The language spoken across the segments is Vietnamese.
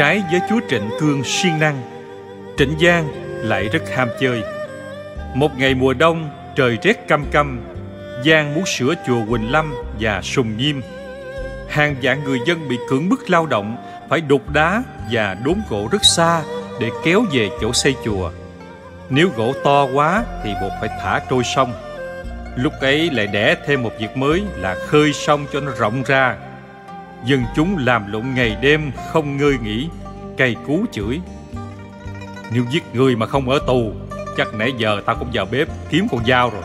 Trái với chúa Trịnh Cương siêng năng, Trịnh Giang lại rất ham chơi. Một ngày mùa đông, trời rét căm căm Giang muốn sửa chùa Quỳnh Lâm và Sùng Nhiêm Hàng vạn người dân bị cưỡng bức lao động, Phải đục đá và đốn gỗ rất xa Để kéo về chỗ xây chùa. Nếu gỗ to quá thì buộc phải thả trôi sông. Lúc ấy lại đẻ thêm một việc mới là khơi sông cho nó rộng ra. Dân chúng làm lụng ngày đêm không ngơi nghỉ Cày cú chửi. Nếu giết người mà không ở tù, Chắc nãy giờ tao cũng vào bếp kiếm con dao rồi.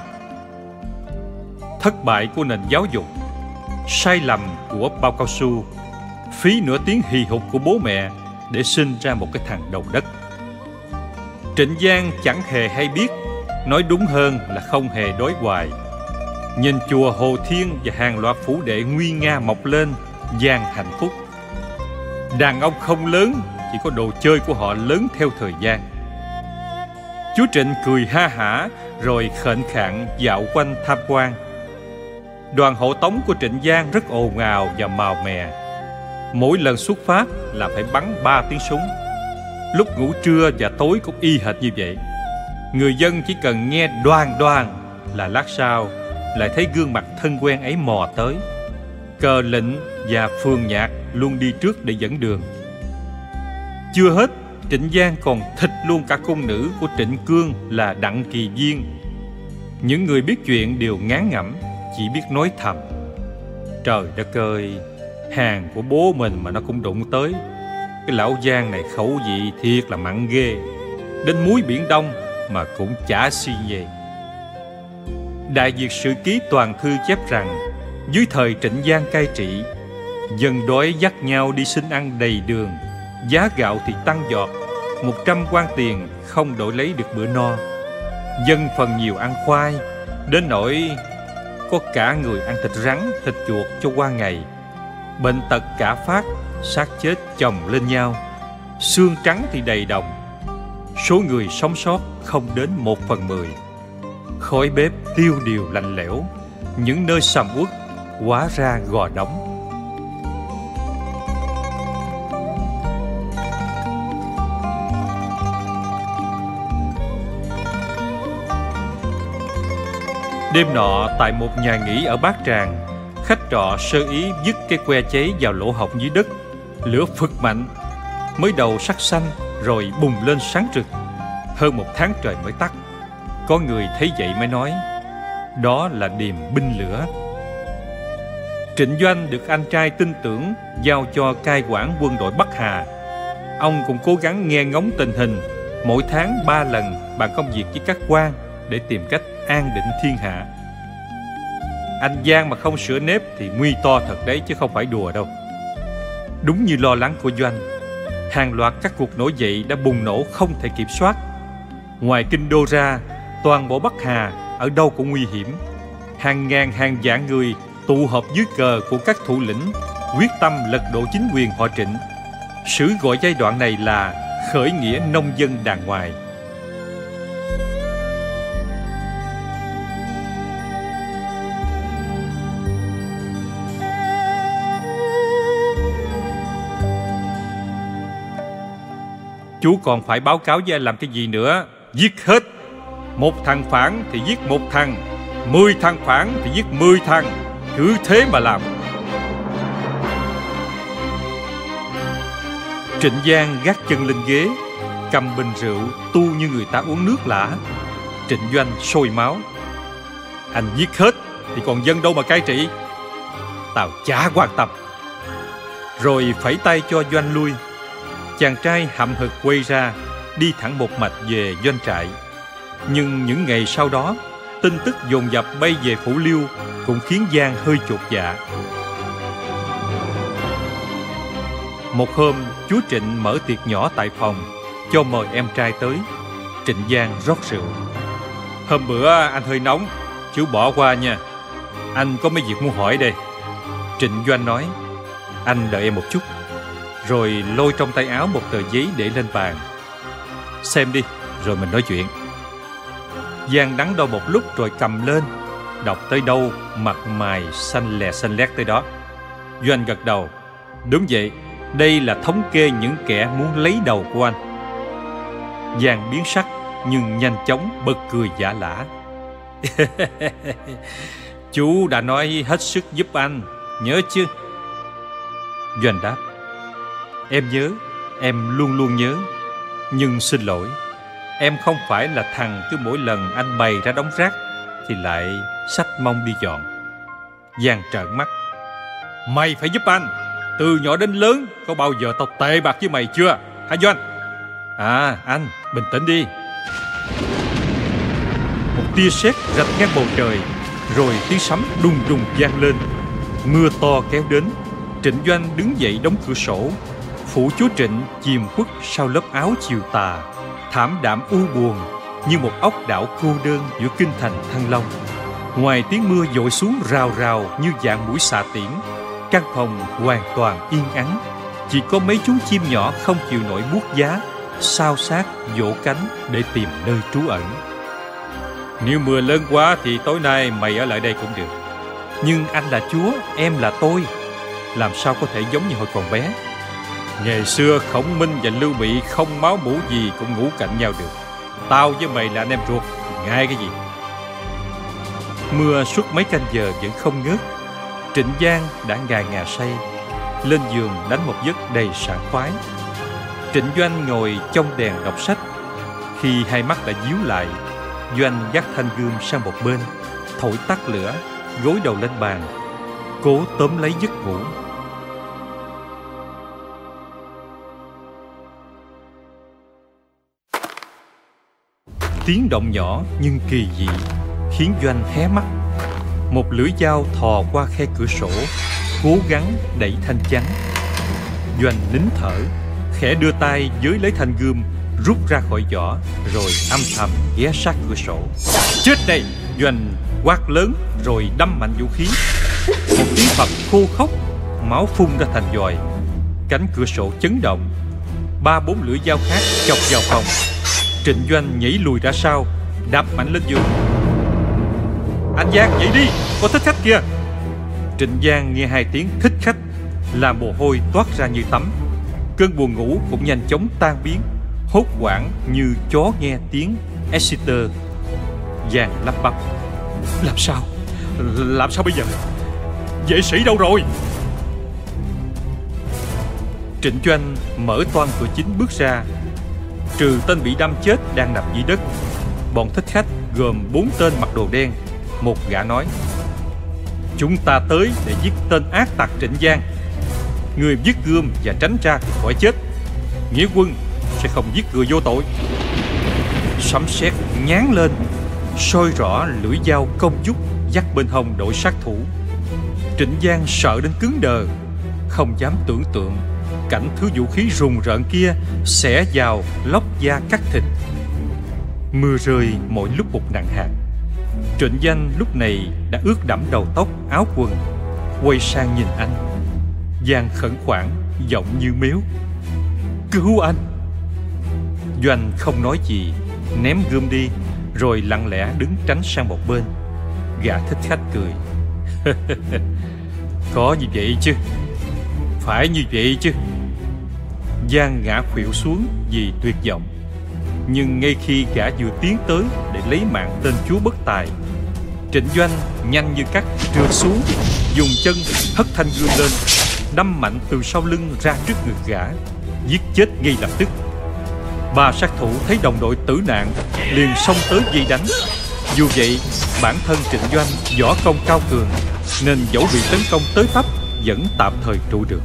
Thất bại của nền giáo dục, Sai lầm của bao cao su, Phí nửa tiếng hì hục của bố mẹ Để sinh ra một cái thằng đầu đất. Trịnh Giang chẳng hề hay biết, Nói đúng hơn là không hề đối hoài. Nhìn chùa Hồ Thiên và hàng loạt phủ đệ nguy nga mọc lên gian hạnh phúc. Đàn ông không lớn, Chỉ có đồ chơi của họ lớn theo thời gian. Chú Trịnh cười ha hả, Rồi khệnh khạng dạo quanh tham quan. Đoàn hộ tống của Trịnh Giang rất ồn ào và màu mè. Mỗi lần xuất phát là phải bắn ba tiếng súng. Lúc ngủ trưa và tối cũng y hệt như vậy. Người dân chỉ cần nghe đoan đoan Là lát sau lại thấy gương mặt thân quen ấy mò tới. Cờ lệnh và phường nhạc luôn đi trước để dẫn đường. Chưa hết, Trịnh Giang còn thịt luôn cả cung nữ của Trịnh Cương là Đặng Kỳ Viên Những người biết chuyện đều ngán ngẩm, Chỉ biết nói thầm. Trời đất ơi, Hàng của bố mình mà nó cũng đụng tới. Cái lão Giang này khẩu vị thiệt là mặn ghê. Đến muối biển Đông mà cũng chả suy về Đại Việt Sử Ký Toàn Thư chép rằng dưới thời Trịnh Giang cai trị Dân đói dắt nhau đi xin ăn đầy đường Giá gạo thì tăng giọt Một trăm quan tiền không đổi lấy được bữa no. Dân phần nhiều ăn khoai Đến nỗi có cả người ăn thịt rắn, thịt chuột cho qua ngày. Bệnh tật cả phát, xác chết chồng lên nhau. Xương trắng thì đầy đồng Số người sống sót không đến một phần mười. Khói bếp tiêu điều lạnh lẽo Những nơi sầm uất hóa ra gò đóng. Đêm nọ, tại một nhà nghỉ ở Bát Tràng, Khách trọ sơ ý dứt cái que cháy vào lỗ hổng dưới đất. Lửa phực mạnh, Mới đầu sắc xanh, rồi bùng lên sáng rực. Hơn một tháng trời mới tắt. Có người thấy vậy mới nói, Đó là điềm binh lửa. Trịnh Doanh được anh trai tin tưởng Giao cho cai quản quân đội Bắc Hà. Ông cũng cố gắng nghe ngóng tình hình. Mỗi tháng ba lần bàn công việc với các quan Để tìm cách an định thiên hạ. Anh Giang mà không sửa nếp Thì nguy to thật đấy chứ không phải đùa đâu. Đúng như lo lắng của Doanh, Hàng loạt các cuộc nổi dậy đã bùng nổ không thể kiểm soát. Ngoài kinh đô ra, Toàn bộ Bắc Hà ở đâu cũng nguy hiểm. Hàng ngàn hàng vạn người tụ họp dưới cờ của các thủ lĩnh, Quyết tâm lật đổ chính quyền họ trịnh. Sử gọi giai đoạn này là khởi nghĩa nông dân đàng ngoài. Chú còn phải báo cáo với anh làm cái gì nữa? Giết hết. Một thằng phản thì giết một thằng, Mười thằng phản thì giết mười thằng. Cứ thế mà làm. Trịnh Giang gác chân lên ghế, Cầm bình rượu, tu như người ta uống nước lã. Trịnh Doanh sôi máu. Anh giết hết, Thì còn dân đâu mà cai trị? Tao chả quan tâm. Rồi phẩy tay cho Doanh lui. Chàng trai hậm hực quay ra, Đi thẳng một mạch về doanh trại. Nhưng những ngày sau đó Tin tức dồn dập bay về Phủ Liêu Cũng khiến Giang hơi chột dạ. Một hôm chú Trịnh mở tiệc nhỏ tại phòng, Cho mời em trai tới. Trịnh Giang rót rượu. Hôm bữa, anh hơi nóng, Chú bỏ qua nha. Anh có mấy việc muốn hỏi đây? Trịnh Doanh nói, Anh đợi em một chút. Rồi lôi trong tay áo một tờ giấy để lên bàn. Xem đi, Rồi mình nói chuyện. Giang đắn đo một lúc rồi cầm lên. Đọc tới đâu, Mặt mày xanh lè xanh lét tới đó. Doanh gật đầu. Đúng vậy, Đây là thống kê những kẻ muốn lấy đầu của anh. Giang biến sắc, Nhưng nhanh chóng bật cười giả lả. Chú đã nói hết sức giúp anh, Nhớ chứ? Doanh đáp. Em nhớ, Em luôn luôn nhớ, Nhưng xin lỗi. Em không phải là thằng cứ mỗi lần anh bày ra đống rác Thì lại sách mông đi dọn. Giang trợn mắt. Mày phải giúp anh. Từ nhỏ đến lớn, Có bao giờ tao tệ bạc với mày chưa? Hả Doanh? À anh, bình tĩnh đi. Một tia sét rạch ngang bầu trời, Rồi tiếng sấm đùng đùng vang lên. Mưa to kéo đến, Trịnh Doanh đứng dậy đóng cửa sổ. Phủ chúa Trịnh chìm khuất sau lớp áo chiều tà. Thảm đạm u buồn Như một ốc đảo cô đơn giữa kinh thành Thăng Long. Ngoài tiếng mưa dội xuống rào rào như dạng mũi xạ tiễn Căn phòng hoàn toàn yên ắng. Chỉ có mấy chú chim nhỏ không chịu nổi buốt giá Sao sát vỗ cánh để tìm nơi trú ẩn. Nếu mưa lớn quá thì tối nay mày ở lại đây cũng được. Nhưng anh là chúa, em là tôi. Làm sao có thể giống như hồi còn bé? Ngày xưa Khổng Minh và Lưu Bị không máu mủ gì cũng ngủ cạnh nhau được. Tao với mày là anh em ruột, Ngại cái gì? Mưa suốt mấy canh giờ vẫn không ngớt. Trịnh Giang đã ngà ngà say, Lên giường đánh một giấc đầy sảng khoái. Trịnh Doanh ngồi trong đèn đọc sách. Khi hai mắt đã díu lại, Doanh dắt thanh gươm sang một bên, Thổi tắt lửa, Gối đầu lên bàn, Cố tóm lấy giấc ngủ. Tiếng động nhỏ nhưng kỳ dị, Khiến Doanh hé mắt. Một lưỡi dao thò qua khe cửa sổ, Cố gắng đẩy thanh chắn. Doanh nín thở, Khẽ đưa tay dưới lấy thanh gươm, Rút ra khỏi vỏ, Rồi âm thầm ghé sát cửa sổ. Chết đây! Doanh quát lớn, rồi đâm mạnh vũ khí. Một tiếng phập khô khốc, Máu phun ra thành dòi. Cánh cửa sổ chấn động. Ba bốn lưỡi dao khác chọc vào phòng. Trịnh Doanh nhảy lùi ra sau Đạp mạnh lên giường. Anh Giang dậy đi Có thích khách kìa Trịnh Giang nghe hai tiếng thích khách Làm mồ hôi toát ra như tắm. Cơn buồn ngủ cũng nhanh chóng tan biến Hốt quảng như chó nghe tiếng Exeter Giang lắp bắp. Làm sao? Làm sao bây giờ? Vệ sĩ đâu rồi? Trịnh Doanh mở toan cửa chính bước ra Trừ tên bị đâm chết đang nằm dưới đất, Bọn thích khách gồm bốn tên mặc đồ đen. Một gã nói, Chúng ta tới để giết tên ác tặc Trịnh Giang. Người giết gươm và tránh ra thì khỏi chết. Nghĩa quân sẽ không giết người vô tội. Sấm sét nhán lên, sôi rõ lưỡi dao công dúc dắt bên hông đội sát thủ. Trịnh Giang sợ đến cứng đờ, Không dám tưởng tượng cảnh thứ vũ khí rùng rợn kia xẻ vào lóc da cắt thịt. Mưa rơi mỗi lúc một nặng hạt. Trịnh danh lúc này đã ướt đẫm đầu tóc, áo quần, quay sang nhìn anh. Giang khẩn khoản, giọng như miếu cứu anh! Doanh không nói gì, ném gươm đi, rồi lặng lẽ đứng tránh sang một bên. Gã thích khách cười. có như vậy chứ? Phải như vậy chứ? Giang ngã khuỵu xuống vì tuyệt vọng. Nhưng ngay khi gã vừa tiến tới để lấy mạng tên chúa bất tài, Trịnh Doanh nhanh như cắt trượt xuống, Dùng chân hất thanh gươm lên, Đâm mạnh từ sau lưng ra trước ngực gã, Giết chết ngay lập tức. Ba sát thủ thấy đồng đội tử nạn Liền xông tới dây đánh. Dù vậy, bản thân Trịnh Doanh võ công cao cường, Nên dẫu bị tấn công tới tấp Vẫn tạm thời trụ được.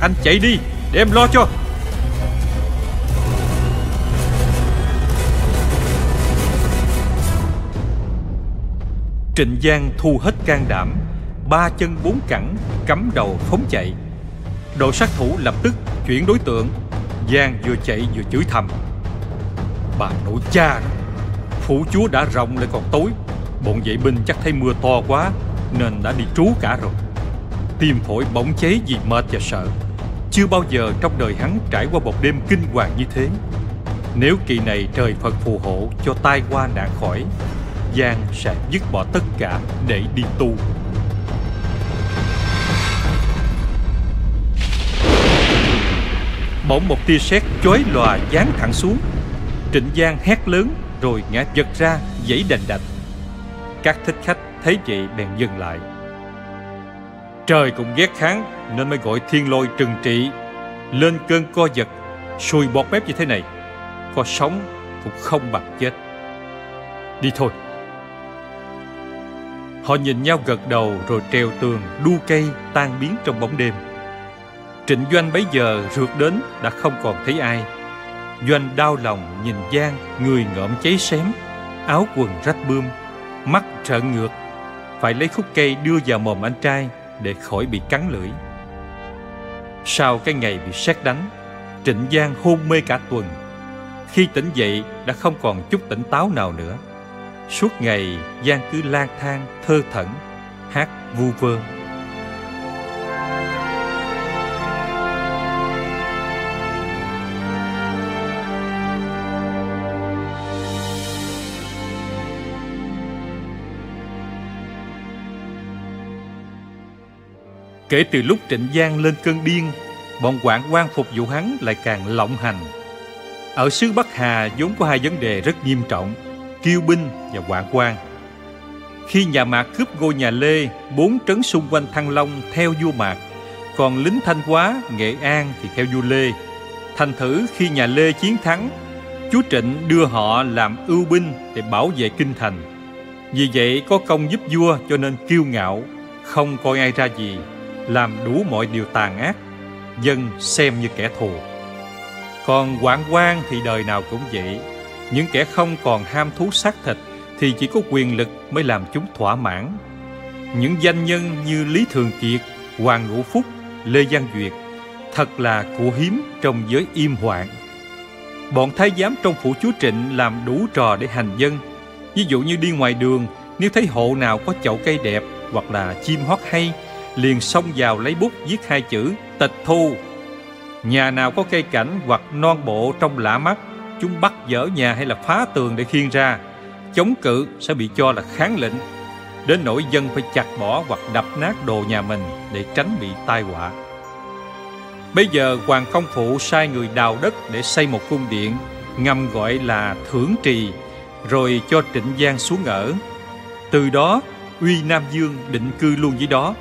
Anh chạy đi! Để em lo cho. Trịnh Giang thu hết can đảm, Ba chân bốn cẳng, Cắm đầu phóng chạy. Đội sát thủ lập tức chuyển đối tượng, Giang vừa chạy vừa chửi thầm. Bà nội cha, Phủ chúa đã rộng lại còn tối. Bọn vệ binh chắc thấy mưa to quá, Nên đã đi trú cả rồi. Tim phổi bỗng cháy vì mệt và sợ. Chưa bao giờ trong đời hắn trải qua một đêm kinh hoàng như thế. Nếu kỳ này trời Phật phù hộ cho tai qua nạn khỏi, Giang sẽ dứt bỏ tất cả để đi tu. Bỗng một tia sét chói lòa giáng thẳng xuống. Trịnh Giang hét lớn rồi ngã giật ra dãy đành đạch. Các thích khách thấy vậy bèn dừng lại. Trời cũng ghét kháng, nên mới gọi thiên lôi trừng trị. Lên cơn co giật, Sùi bọt mép như thế này, Có sống cũng không bằng chết. Đi thôi. Họ nhìn nhau gật đầu rồi treo tường, đu cây tan biến trong bóng đêm. Trịnh Doanh bấy giờ rượt đến đã không còn thấy ai. Doanh đau lòng nhìn Giang, Người ngợm cháy xém, Áo quần rách bươm, Mắt trợn ngược. Phải lấy khúc cây đưa vào mồm anh trai để khỏi bị cắn lưỡi. Sau cái ngày bị xét đánh, Trịnh Giang hôn mê cả tuần. Khi tỉnh dậy, đã không còn chút tỉnh táo nào nữa. Suốt ngày, Giang cứ lang thang, thơ thẩn, Hát vu vơ. Kể từ lúc Trịnh Giang lên cơn điên, bọn quản quan phục vụ hắn lại càng lộng hành. Ở xứ Bắc Hà vốn có hai vấn đề rất nghiêm trọng, kiêu binh và quản quan. Khi nhà Mạc cướp ngôi nhà Lê, bốn trấn xung quanh Thăng Long theo vua Mạc, còn lính Thanh Hóa, Nghệ An thì theo vua Lê. Thành thử khi nhà Lê chiến thắng, chúa Trịnh đưa họ làm ưu binh để bảo vệ kinh thành. Vì vậy có công giúp vua cho nên kiêu ngạo, không coi ai ra gì làm đủ mọi điều tàn ác, dân xem như kẻ thù. Còn quản quan thì đời nào cũng vậy, những kẻ không còn ham thú xác thịt thì chỉ có quyền lực mới làm chúng thỏa mãn. Những danh nhân như Lý Thường Kiệt, Hoàng Ngũ Phúc, Lê Văn Duyệt thật là của hiếm trong giới im hoạn. Bọn thái giám trong phủ chúa Trịnh làm đủ trò để hành dân. Ví dụ như đi ngoài đường, nếu thấy hộ nào có chậu cây đẹp hoặc là chim hót hay liền xông vào lấy bút viết hai chữ, tịch thu. Nhà nào có cây cảnh hoặc non bộ trong lạ mắt, chúng bắt dở nhà hay là phá tường để khiêng ra. Chống cự sẽ bị cho là kháng lệnh đến nỗi dân phải chặt bỏ hoặc đập nát đồ nhà mình để tránh bị tai họa. Bây giờ hoàng công phụ sai người đào đất để xây một cung điện, ngầm gọi là thưởng trì, rồi cho trịnh giang xuống ở. Từ đó, uy nam dương định cư luôn dưới đó.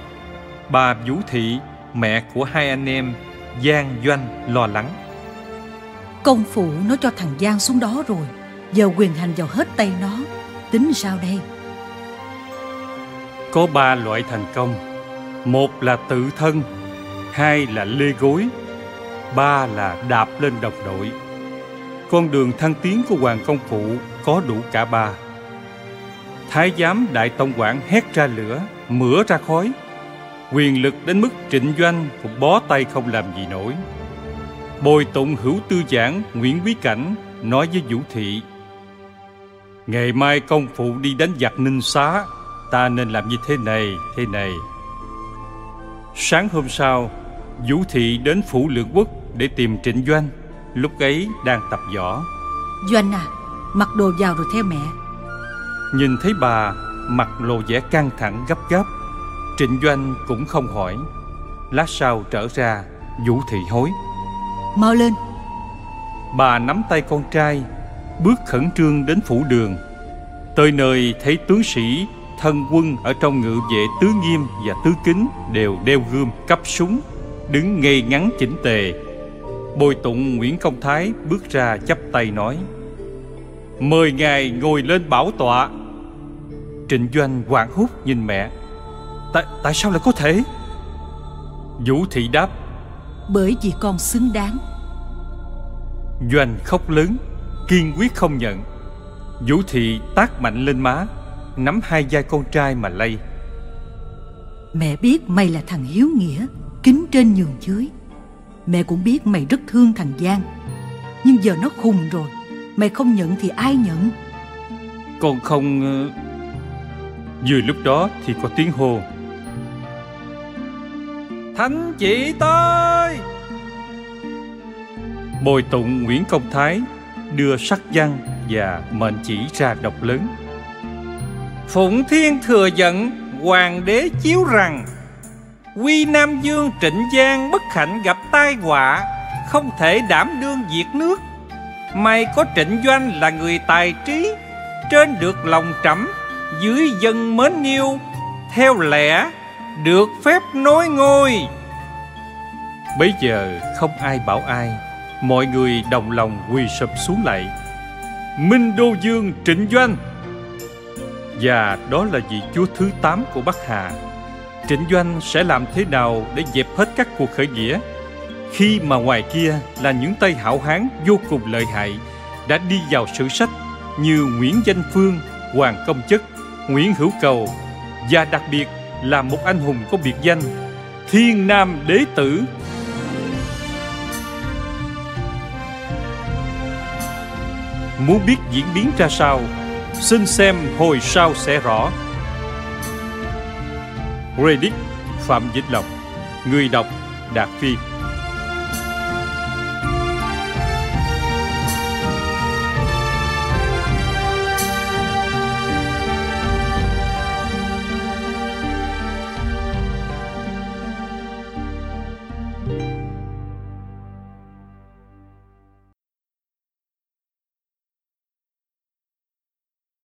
Bà Vũ Thị, mẹ của hai anh em, Giang Doanh lo lắng. Công phụ nó cho thằng Giang xuống đó rồi, giờ quyền hành vào hết tay nó, tính sao đây? Có ba loại thành công, một là tự thân, hai là lê gối, ba là đạp lên đồng đội. Con đường thăng tiến của Hoàng Công Phụ có đủ cả ba. Thái giám Đại Tông Quản hét ra lửa, mửa ra khói, quyền lực đến mức trịnh doanh cũng bó tay không làm gì nổi. Bồi tụng hữu tư giảng Nguyễn Quý Cảnh nói với Vũ Thị Ngày mai công phụ đi đánh giặc ninh xá Ta nên làm như thế này, thế này. Sáng hôm sau Vũ Thị đến phủ lượng quốc để tìm Trịnh Doanh Lúc ấy đang tập võ. Doanh à, mặc đồ vào rồi theo mẹ. Nhìn thấy bà mặt lộ vẻ căng thẳng gấp gáp Trịnh Doanh cũng không hỏi. Lát sau trở ra Vũ Thị hối. Mau lên. Bà nắm tay con trai Bước khẩn trương đến phủ đường. Tới nơi thấy tướng sĩ Thân quân ở trong ngự vệ tứ nghiêm và tứ kính Đều đeo gươm cấp súng Đứng ngay ngắn chỉnh tề. Bồi tụng Nguyễn Công Thái bước ra chắp tay nói Mời ngài ngồi lên bảo tọa. Trịnh Doanh hoảng hốt nhìn mẹ Tại, tại sao lại có thể? Vũ Thị đáp. Bởi vì con xứng đáng. Doanh khóc lớn Kiên quyết không nhận. Vũ Thị tác mạnh lên má nắm hai vai con trai mà lay. Mẹ biết mày là thằng hiếu nghĩa Kính trên nhường dưới. Mẹ cũng biết mày rất thương thằng Giang. Nhưng giờ nó khùng rồi Mày không nhận thì ai nhận? Con không... ờ, Vừa lúc đó thì có tiếng hô Thánh chị tới. Bồi tụng Nguyễn Công Thái đưa sắc văn và mệnh chỉ ra đọc lớn. Phụng Thiên thừa giận Hoàng đế chiếu rằng Quy Nam Dương Trịnh Giang bất hạnh gặp tai họa Không thể đảm đương diệt nước. May có Trịnh Doanh là người tài trí Trên được lòng trẫm Dưới dân mến yêu Theo lẽ được phép nối ngôi. Bấy giờ không ai bảo ai Mọi người đồng lòng quỳ sụp xuống lại. Minh Đô Dương Trịnh Doanh. Và đó là vị chúa thứ 8 của Bắc Hà. Trịnh Doanh sẽ làm thế nào để dẹp hết các cuộc khởi nghĩa? Khi mà ngoài kia là những tay hảo hán vô cùng lợi hại Đã đi vào sử sách như Nguyễn Danh Phương, Hoàng Công Chất, Nguyễn Hữu Cầu Và đặc biệt là một anh hùng có biệt danh Thiên Nam Đế Tử. Muốn biết diễn biến ra sao, Xin xem hồi sau sẽ rõ. Redick Phạm Dịch Lộc, Người đọc Đạt Phi.